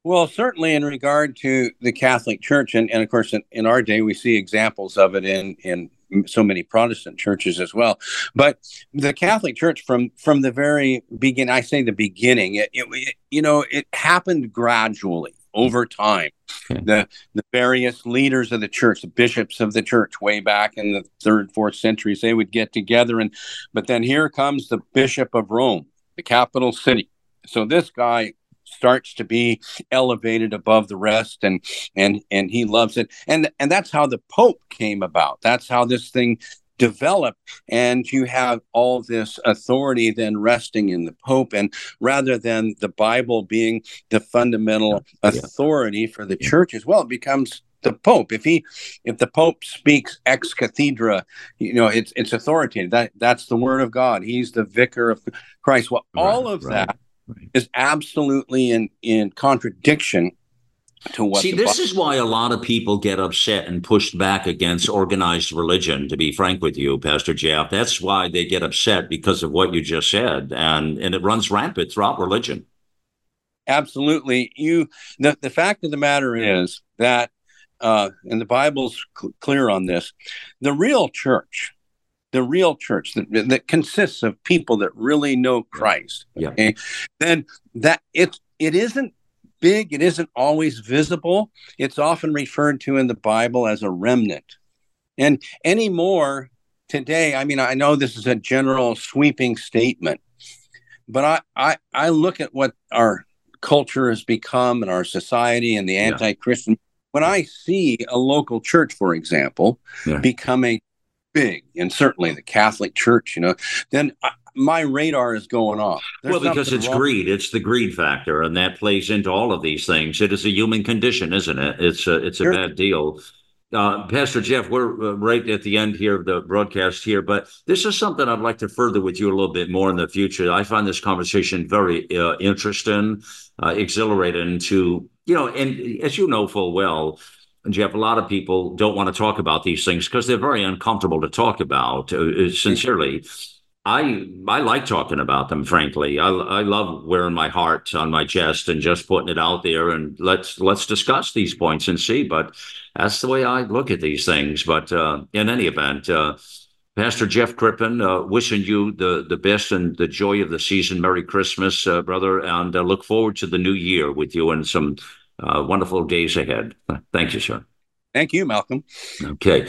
Speaker 7: Well, certainly in regard to the Catholic Church, and, and of course, in, in our day, we see examples of it in in so many Protestant churches as well. But the Catholic Church, from from the very beginning, I say the beginning, it, it you know, it happened gradually over time. Okay. The the various leaders of the church, the bishops of the church, way back in the third, fourth centuries, they would get together, and but then here comes the Bishop of Rome, the capital city. So this guy starts to be elevated above the rest and and and he loves it and and that's how the pope came about that's how this thing developed and you have all this authority then resting in the pope and rather than the bible being the fundamental yeah. authority for the church as well it becomes the pope if he if the pope speaks ex cathedra you know it's it's authoritative that that's the word of god he's the vicar of christ well right, all of right. that. Is absolutely in in contradiction to what.
Speaker 1: See, this Bible- is why a lot of people get upset and pushed back against organized religion. To be frank with you, Pastor Jeff, that's why they get upset because of what you just said, and and it runs rampant throughout religion.
Speaker 7: Absolutely, you. The the fact of the matter is that, uh, and the Bible's cl- clear on this. The real church the real church that, that consists of people that really know Christ,
Speaker 1: yeah. okay,
Speaker 7: then that it it isn't big, it isn't always visible. It's often referred to in the Bible as a remnant. And anymore today, I mean, I know this is a general sweeping statement, but I I, I look at what our culture has become and our society and the anti-Christian. Yeah. When I see a local church, for example, yeah. becoming big, and certainly the Catholic Church, you know, then I, my radar is going off.
Speaker 1: There's well, because it's wrong. greed. It's the greed factor, and that plays into all of these things. It is a human condition, isn't it? It's a it's a bad deal. Uh, Pastor Jeff, we're uh, right at the end here of the broadcast here, but this is something I'd like to further with you a little bit more in the future. I find this conversation very uh, interesting, uh, exhilarating to, you know, and as you know full well, Jeff, a lot of people don't want to talk about these things because they're very uncomfortable to talk about. Uh, sincerely, I I like talking about them. Frankly, I I love wearing my heart on my chest and just putting it out there. And let's let's discuss these points and see. But that's the way I look at these things. But uh, in any event. Uh, Pastor Jeff Crippen, uh, wishing you the, the best and the joy of the season. Merry Christmas, uh, brother, and uh, look forward to the new year with you and some uh, wonderful days ahead. Thank you, sir.
Speaker 7: Thank you, Malcolm.
Speaker 1: Okay.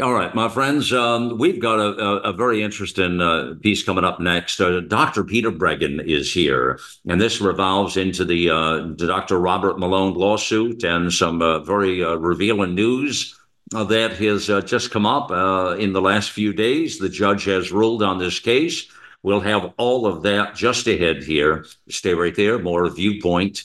Speaker 1: All right, my friends, um, we've got a, a, a very interesting uh, piece coming up next. Uh, Dr. Peter Breggin is here, and this revolves into the, uh, the Dr. Robert Malone lawsuit and some uh, very uh, revealing news uh, that has just come up in the last few days. The judge has ruled on this case. We'll have all of that just ahead here. Stay right there. More viewpoint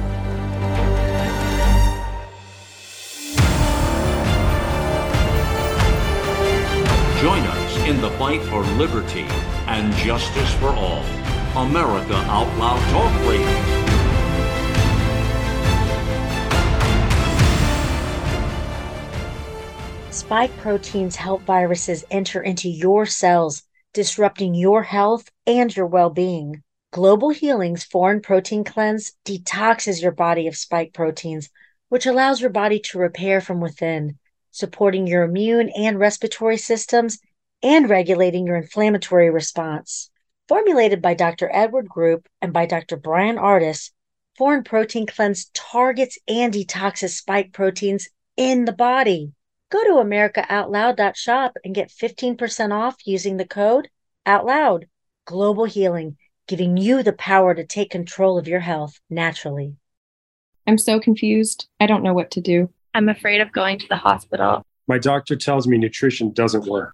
Speaker 1: In the fight for liberty and justice for all. America Out Loud Talk Radio.
Speaker 8: Spike proteins help viruses enter into your cells, disrupting your health and your well being. Global Healing's Foreign Protein Cleanse detoxes your body of spike proteins, which allows your body to repair from within supporting your immune and respiratory systems, and regulating your inflammatory response. Formulated by Dr. Edward Group and by Dr. Bryan Ardis, Foreign Protein Cleanse targets and detoxes spike proteins in the body. Go to AmericaOutloud.shop and get 15% off using the code OUTLOUD. Global Healing, giving you the power to take control of your health naturally.
Speaker 9: I'm so confused. I don't know what to do.
Speaker 10: I'm afraid of going to the hospital.
Speaker 11: My doctor tells me nutrition doesn't work.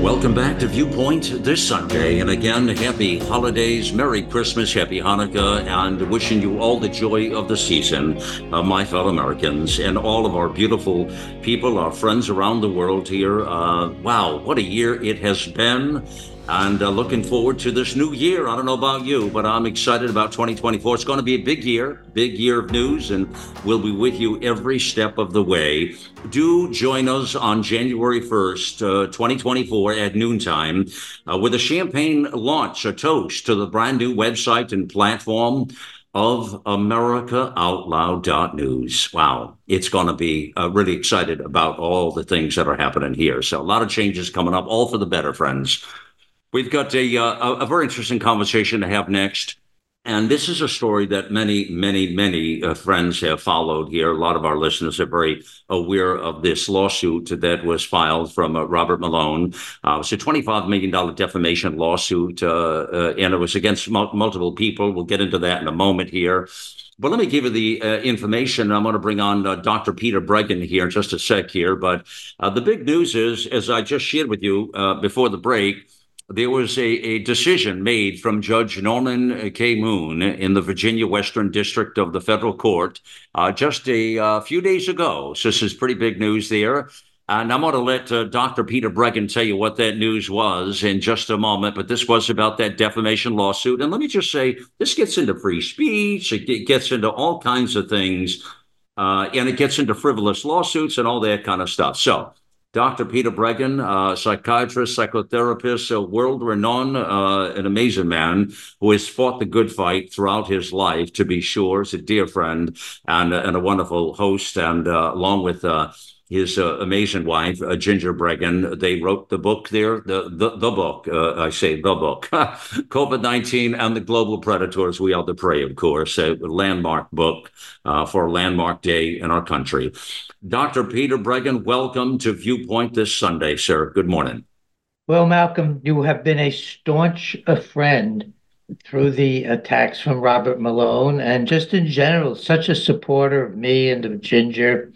Speaker 1: Welcome back to Viewpoint this Sunday. And again, happy holidays, Merry Christmas, Happy Hanukkah, and wishing you all the joy of the season, uh, my fellow Americans, and all of our beautiful people, our friends around the world here. Uh, wow, what a year it has been and uh, looking forward to this new year. I don't know about you, but I'm excited about 2024. It's going to be a big year, big year of news, and we'll be with you every step of the way. Do join us on January 1st, uh, 2024 at noontime uh, with a champagne launch, a toast to the brand new website and platform of AmericaOutloud.news. Wow, it's going to be uh, really excited about all the things that are happening here. So, a lot of changes coming up, all for the better, friends. We've got a, uh, a very interesting conversation to have next. And this is a story that many, many, many uh, friends have followed here. A lot of our listeners are very aware of this lawsuit that was filed from uh, Robert Malone. Uh, it's a $25 million defamation lawsuit, uh, uh, and it was against mul- multiple people. We'll get into that in a moment here. But let me give you the uh, information. I'm going to bring on uh, Dr. Peter Breggin here in just a sec here. But uh, the big news is, as I just shared with you before the break, there was a, a decision made from Judge Norman K. Moon in the Virginia Western District of the Federal Court uh, just a uh, few days ago. So this is pretty big news there. And I'm going to let uh, Dr. Peter Breggin tell you what that news was in just a moment. But this was about that defamation lawsuit. And let me just say, this gets into free speech, it gets into all kinds of things, uh, and it gets into frivolous lawsuits and all that kind of stuff. So, Dr. Peter Breggin, uh, psychiatrist, psychotherapist, a world renowned, uh, an amazing man who has fought the good fight throughout his life, to be sure. He's a dear friend and, and a wonderful host. And uh, along with uh, his uh, amazing wife, uh, Ginger Breggin. They wrote the book there, the the, the book. Uh, I say the book, COVID nineteen and the global predators. We are the prey, of course. A landmark book uh, for a landmark day in our country. Dr. Peter Breggin, welcome to Viewpoint this Sunday, sir. Good morning.
Speaker 12: Well, Malcolm, you have been a staunch friend through the attacks from Robert Malone, and just in general, such a supporter of me and of Ginger.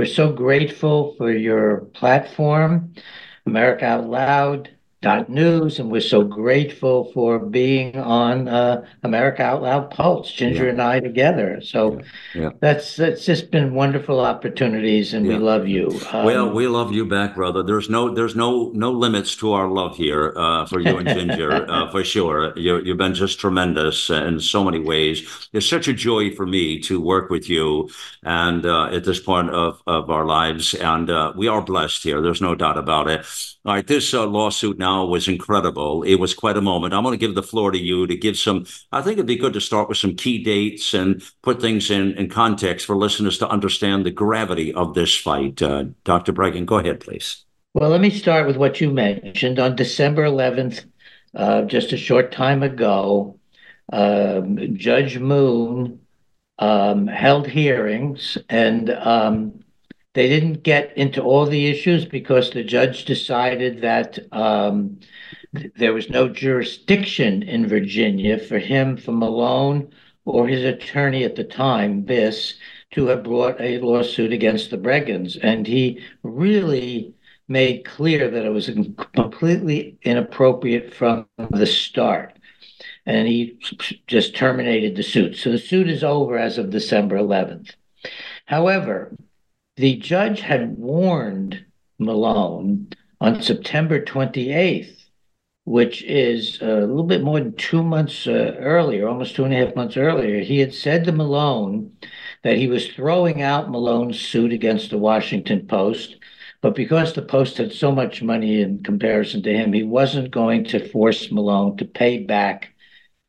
Speaker 12: We're so grateful for your platform, America Out Loud, News, and we're so grateful for being on uh, America Out Loud Pulse, Ginger yeah. and I together. So yeah. Yeah. that's that's just been wonderful opportunities, and we love you.
Speaker 1: Um, well, we love you back, brother. There's no there's no no limits to our love here uh, for you and Ginger, uh, for sure. You you've been just tremendous in so many ways. It's such a joy for me to work with you, and uh, at this point of of our lives, and uh, we are blessed here. There's no doubt about it. All right, this uh, lawsuit now was incredible. It was quite a moment. I'm going to give the floor to you to give some. I think it'd be good to start with some key dates and put things in, in context for listeners to understand the gravity of this fight. Uh, Dr. Breggin, go ahead, please.
Speaker 12: Well, let me start with what you mentioned. On December 11th, uh, just a short time ago, um, Judge Moon um, held hearings and um, they didn't get into all the issues because the judge decided that um, th- there was no jurisdiction in Virginia for him, for Malone, or his attorney at the time, Biss, to have brought a lawsuit against the Breggins. And he really made clear that it was completely inappropriate from the start. And he just terminated the suit. So the suit is over as of December 11th. However, the judge had warned Malone on September 28th, which is a little bit more than two months uh, earlier, almost two and a half months earlier. He had said to Malone that he was throwing out Malone's suit against the Washington Post. But because the Post had so much money in comparison to him, he wasn't going to force Malone to pay back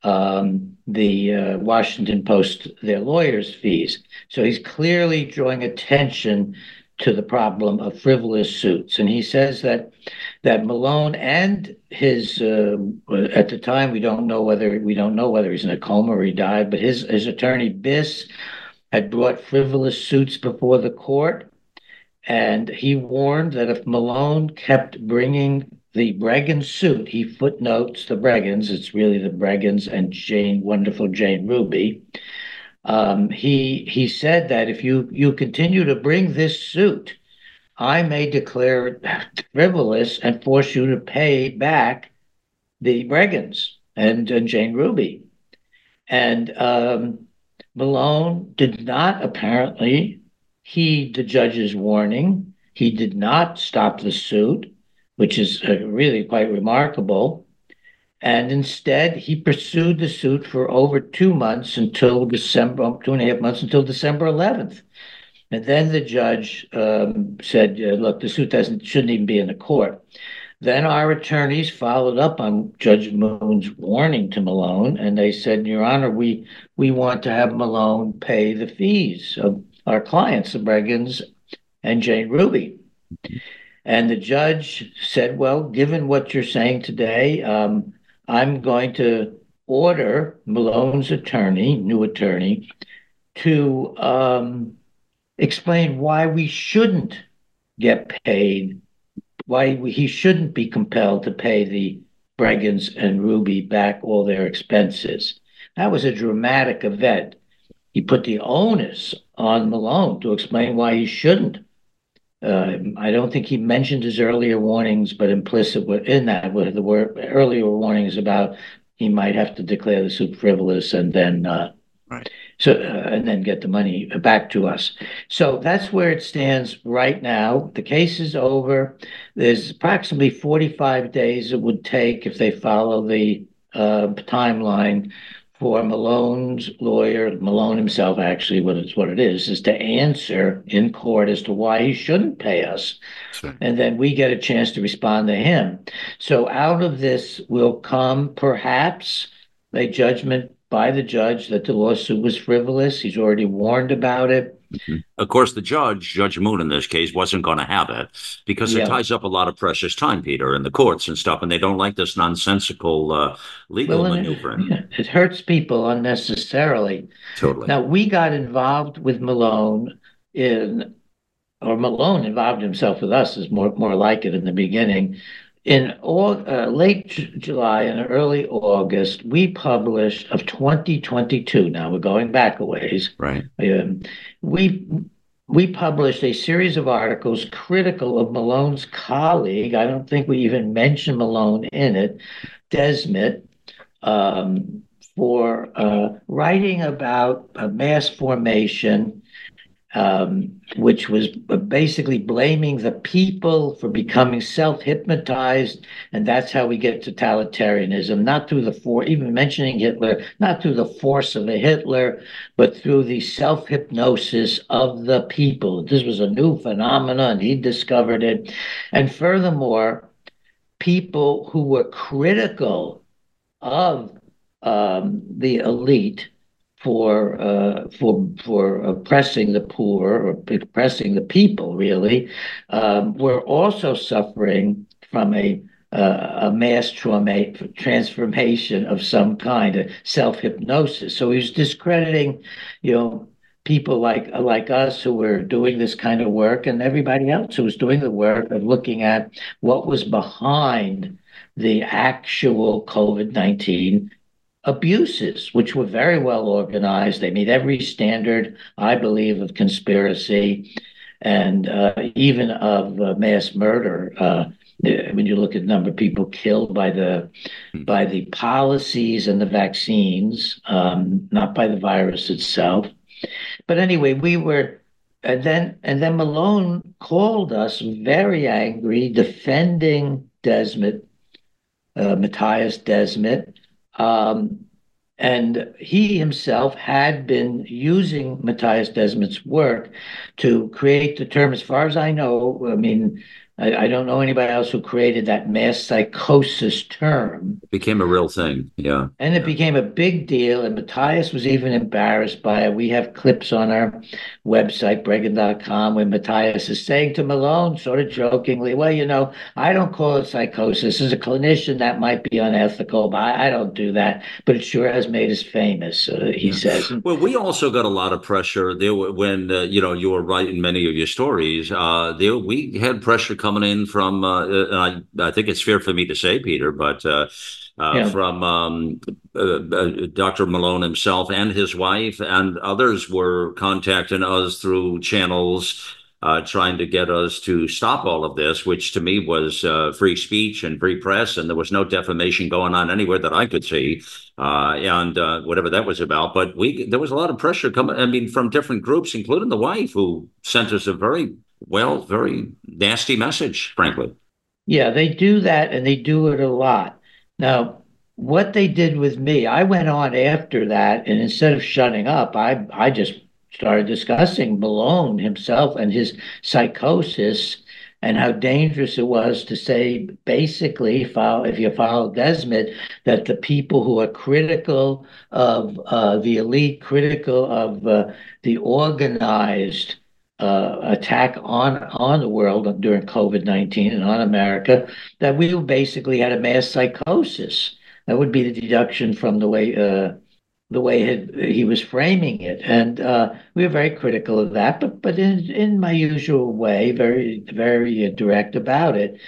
Speaker 12: um, the uh, Washington Post their lawyers' fees. So he's clearly drawing attention to the problem of frivolous suits, and he says that that Malone and his uh, at the time we don't know whether we don't know whether he's in a coma or he died, but his his attorney Biss had brought frivolous suits before the court, and he warned that if Malone kept bringing the Breggin suit, he footnotes the Breggins. It's really the Breggins and Jane, wonderful Jane Ruby. Um, he he said that if you you continue to bring this suit, I may declare it frivolous and force you to pay back the Breggins and, and Jane Ruby. And um, Malone did not apparently heed the judge's warning. He did not stop the suit which is uh, really quite remarkable. And instead, he pursued the suit for over two months until December, two and a half months until December 11th. And then the judge um, said, uh, "Look, the suit doesn't shouldn't even be in the court." Then our attorneys followed up on Judge Moon's warning to Malone, and they said, "Your Honor, we we want to have Malone pay the fees of our clients, the Breggins and Jane Ruby." And the judge said, Well, given what you're saying today, um, I'm going to order Malone's attorney, new attorney, to um, explain why we shouldn't get paid, why he shouldn't be compelled to pay the Breggins and Ruby back all their expenses. That was a dramatic event. He put the onus on Malone to explain why he shouldn't uh, I don't think he mentioned his earlier warnings, but implicit in that were the word, earlier warnings about he might have to declare the suit frivolous and then uh, right. so uh, and then get the money back to us. So that's where it stands right now. The case is over. There's approximately 45 days it would take if they follow the uh, timeline for Malone's lawyer, Malone himself, actually, what it's what it is, is to answer in court as to why he shouldn't pay us, sure. and then we get a chance to respond to him. So out of this will come perhaps a judgment by the judge that the lawsuit was frivolous. He's already warned about it.
Speaker 1: Mm-hmm. Of course, the judge, Judge Moon in this case, wasn't going to have it because
Speaker 12: Yeah.
Speaker 1: it ties up a lot of precious time, Peter, in the courts and stuff, and they don't like this nonsensical uh, legal
Speaker 12: Well,
Speaker 1: maneuvering.
Speaker 12: it, it hurts people unnecessarily.
Speaker 1: Totally.
Speaker 12: Now we got involved with Malone in, or Malone involved himself with us is more more like it in the beginning. In au- uh, late J- July and early August, we published of 2022. Now we're going back a ways.
Speaker 1: Right.
Speaker 12: Um, we we published a series of articles critical of Malone's colleague. I don't think we even mentioned Malone in it, Desmet, um, for uh, writing about a mass formation, um, which was basically blaming the people for becoming self-hypnotized, and that's how we get totalitarianism. Not through the for even mentioning Hitler, not through the force of a Hitler, but through the self-hypnosis of the people. This was a new phenomenon. He discovered it, and furthermore, people who were critical of um, the elite for uh, for for oppressing the poor or oppressing the people really um, were also suffering from a uh, a mass trauma transformation of some kind, a self hypnosis. So he was discrediting, you know, people like like us who were doing this kind of work, and everybody else who was doing the work of looking at what was behind the actual COVID nineteen abuses, which were very well organized. They meet every standard, I believe, of conspiracy and uh, even of uh, mass murder. Uh, when you look at the number of people killed by the by the policies and the vaccines, um, not by the virus itself. But anyway, we were. And then, and then Malone called us very angry, defending Desmet, uh, Mattias Desmet, um, and he himself had been using Mattias Desmet's work to create the term, as far as I know, I mean, I, I don't know anybody else who created that mass psychosis term.
Speaker 1: It became a real thing. Yeah.
Speaker 12: And it became a big deal. And Mattias was even embarrassed by it. We have clips on our website, Breggin.com, where Mattias is saying to Malone, sort of jokingly, Well, you know, I don't call it psychosis. As a clinician, that might be unethical, but I, I don't do that. But it sure has made us famous, uh, he says.
Speaker 1: Well, we also got a lot of pressure there when uh, you know you were writing many of your stories. Uh, there, we had pressure coming in from. Uh, and I, I think it's fair for me to say, Peter, but uh, uh,
Speaker 12: Yeah.
Speaker 1: from um, uh, uh, Dr. Malone himself and his wife, and others were contacting us through channels. Uh, trying to get us to stop all of this, which to me was uh, free speech and free press, and there was no defamation going on anywhere that I could see, uh, and uh, whatever that was about. But we there was a lot of pressure coming. I mean, from different groups, including the wife, who sent us a very well, very nasty message, frankly.
Speaker 12: Yeah, they do that and they do it a lot. Now, what they did with me, I went on after that, and instead of shutting up, I I just started discussing Malone himself and his psychosis and how dangerous it was to say basically if you follow Desmet that the people who are critical of uh, the elite, critical of uh, the organized uh, attack on on the world during COVID nineteen and on America that we basically had a mass psychosis. That would be the deduction from the way uh, the way he was framing it, and uh, we were very critical of that, but but in in my usual way, very very direct about it.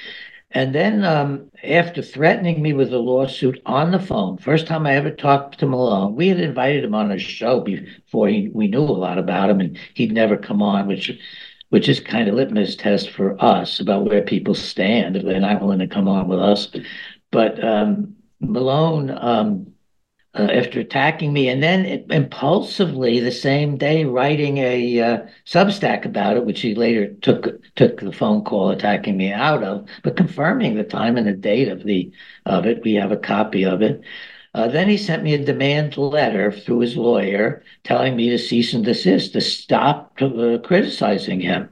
Speaker 12: And then um, after threatening me with a lawsuit on the phone, first time I ever talked to Malone, we had invited him on a show before he, we knew a lot about him, and he'd never come on, which which is kind of litmus test for us about where people stand if they're not willing to come on with us. But um, Malone, um, uh, after attacking me, and then it, impulsively the same day writing a uh, Substack about it, which he later took took the phone call attacking me out of, but confirming the time and the date of the of it. We have a copy of it. Uh, then he sent me a demand letter through his lawyer telling me to cease and desist, to stop uh, criticizing him.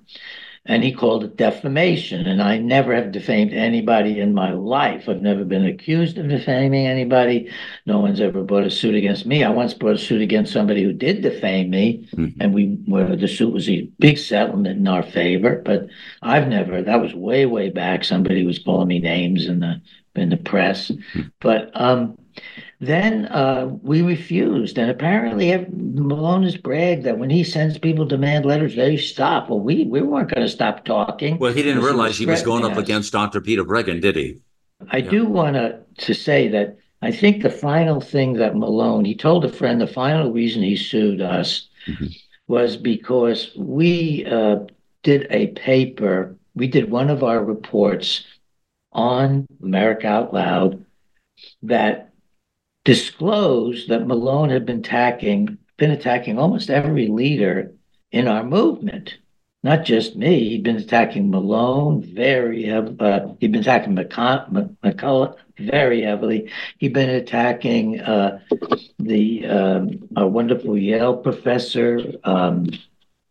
Speaker 12: And he called it defamation. And I never have defamed anybody in my life. I've never been accused of defaming anybody. No one's ever brought a suit against me. I once brought a suit against somebody who did defame me, mm-hmm. and we where the suit was a big settlement in our favor. But I've never. That was way way back. Somebody was calling me names in the in the press, mm-hmm. but um then uh, we refused. And apparently, Malone has bragged that when he sends people demand letters, they stop. Well, we, we weren't going to stop talking.
Speaker 1: Well, he didn't realize he was going up against Dr. Peter Breggin, did he?
Speaker 12: I yeah. do want to to say that I think the final thing that Malone, he told a friend the final reason he sued us mm-hmm. was because we uh, did a paper, we did one of our reports on America Out Loud that disclosed that Malone had been attacking, been attacking almost every leader in our movement. Not just me. He'd been attacking Malone very heavily. Uh, he'd been attacking McCullough very heavily. He'd been attacking uh, the um, a wonderful Yale professor, um,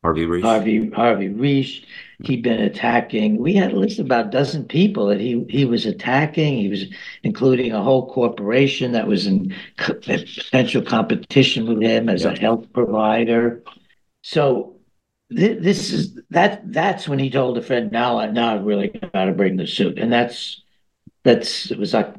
Speaker 1: Harvey Risch.
Speaker 12: Harvey Harvey Risch. He'd been attacking. We had a list of about a dozen people that he he was attacking. He was including a whole corporation that was in co- potential competition with him as yeah. a health provider. So th- this is that. That's when he told a friend, "Now, I now I really got to bring the suit." And that's that's it was like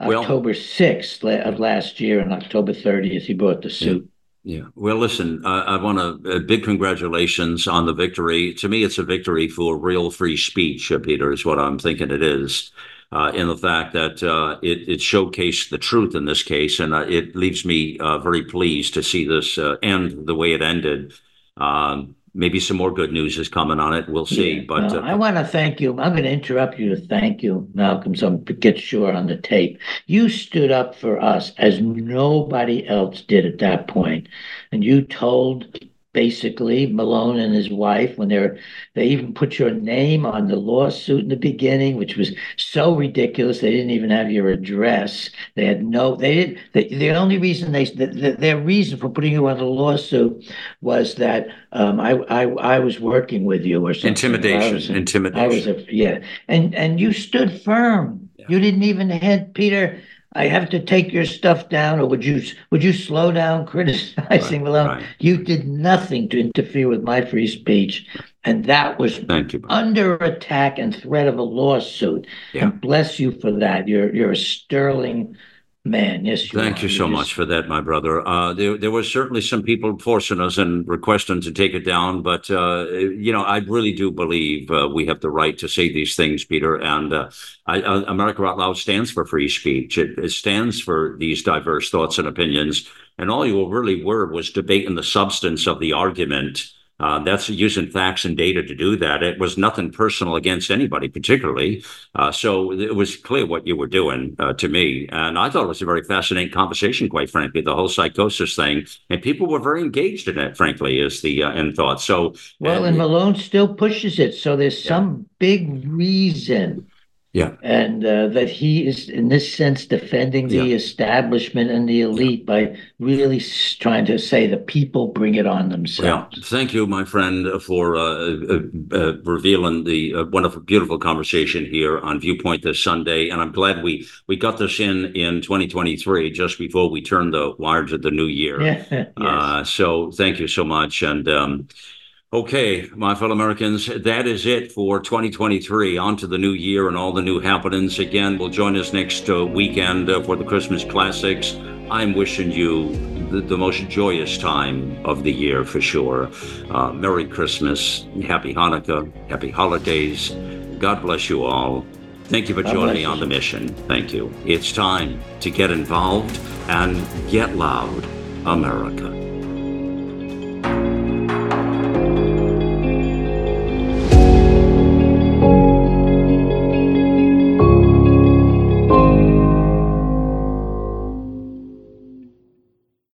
Speaker 12: October sixth of last year, and October thirtieth he brought the suit.
Speaker 1: Yeah. Well, listen, I, I want to uh, big congratulations on the victory. To me, it's a victory for real free speech, uh, Peter, is what I'm thinking it is. Uh, in the fact that uh, it, it showcased the truth in this case, and uh, it leaves me uh, very pleased to see this end the way it ended. Um, maybe some more good news is coming on it. We'll see. Yeah, but
Speaker 12: uh, I want to thank you. I'm going to interrupt you to thank you, Malcolm. So get sure on the tape. You stood up for us as nobody else did at that point, and you told basically Malone and his wife when they're they even put your name on the lawsuit in the beginning, which was so ridiculous. They didn't even have your address. They had no. They did. The, the only reason they the, the, their reason for putting you on the lawsuit was that um, I, I I was working with you or something.
Speaker 1: Intimidation. Was, Intimidation. I was a,
Speaker 12: yeah, and and you stood firm. Yeah. You didn't even head Peter I have to take your stuff down, or would you would you slow down criticizing right, Malone? Right. You did nothing to interfere with my free speech, and that was
Speaker 1: you,
Speaker 12: under attack and threat of a lawsuit. Yeah. And bless you for that. You're you're a sterling man. Yes,
Speaker 1: you Thank are. you so much for that, my brother. Uh, there, there was certainly some people forcing us and requesting to take it down, but uh, you know, I really do believe uh, we have the right to say these things, Peter. And uh, I, uh, America Out Loud stands for free speech. It, it stands for these diverse thoughts and opinions. And all you really were was debating the substance of the argument uh, that's using facts and data to do that. It was nothing personal against anybody, particularly. Uh, so it was clear what you were doing uh, to me. And I thought it was a very fascinating conversation, quite frankly, the whole psychosis thing. And people were very engaged in it, frankly, is the uh, end thought. So,
Speaker 12: well, and Malone still pushes it. So there's yeah. some big reason
Speaker 1: yeah.
Speaker 12: And uh, that he is, in this sense, defending the yeah. establishment and the elite by really trying to say the people bring it on themselves.
Speaker 1: Yeah. Thank you, my friend, for uh, uh, uh revealing the uh, wonderful, beautiful conversation here on Viewpoint this Sunday. And I'm glad we, we got this in in 2023, just before we turn the wire to the new year.
Speaker 12: Yeah. yes.
Speaker 1: Uh, so thank you so much. And, um, Okay, my fellow Americans, that is it for 2023. On to the new year and all the new happenings. Again, we'll join us next uh, weekend uh, for the Christmas classics. I'm wishing you the, the, most joyous time of the year for sure. Uh, Merry Christmas, Happy Hanukkah, Happy Holidays. God bless you all. Thank you for joining me on the mission. Thank you. It's time to get involved and get loud, America.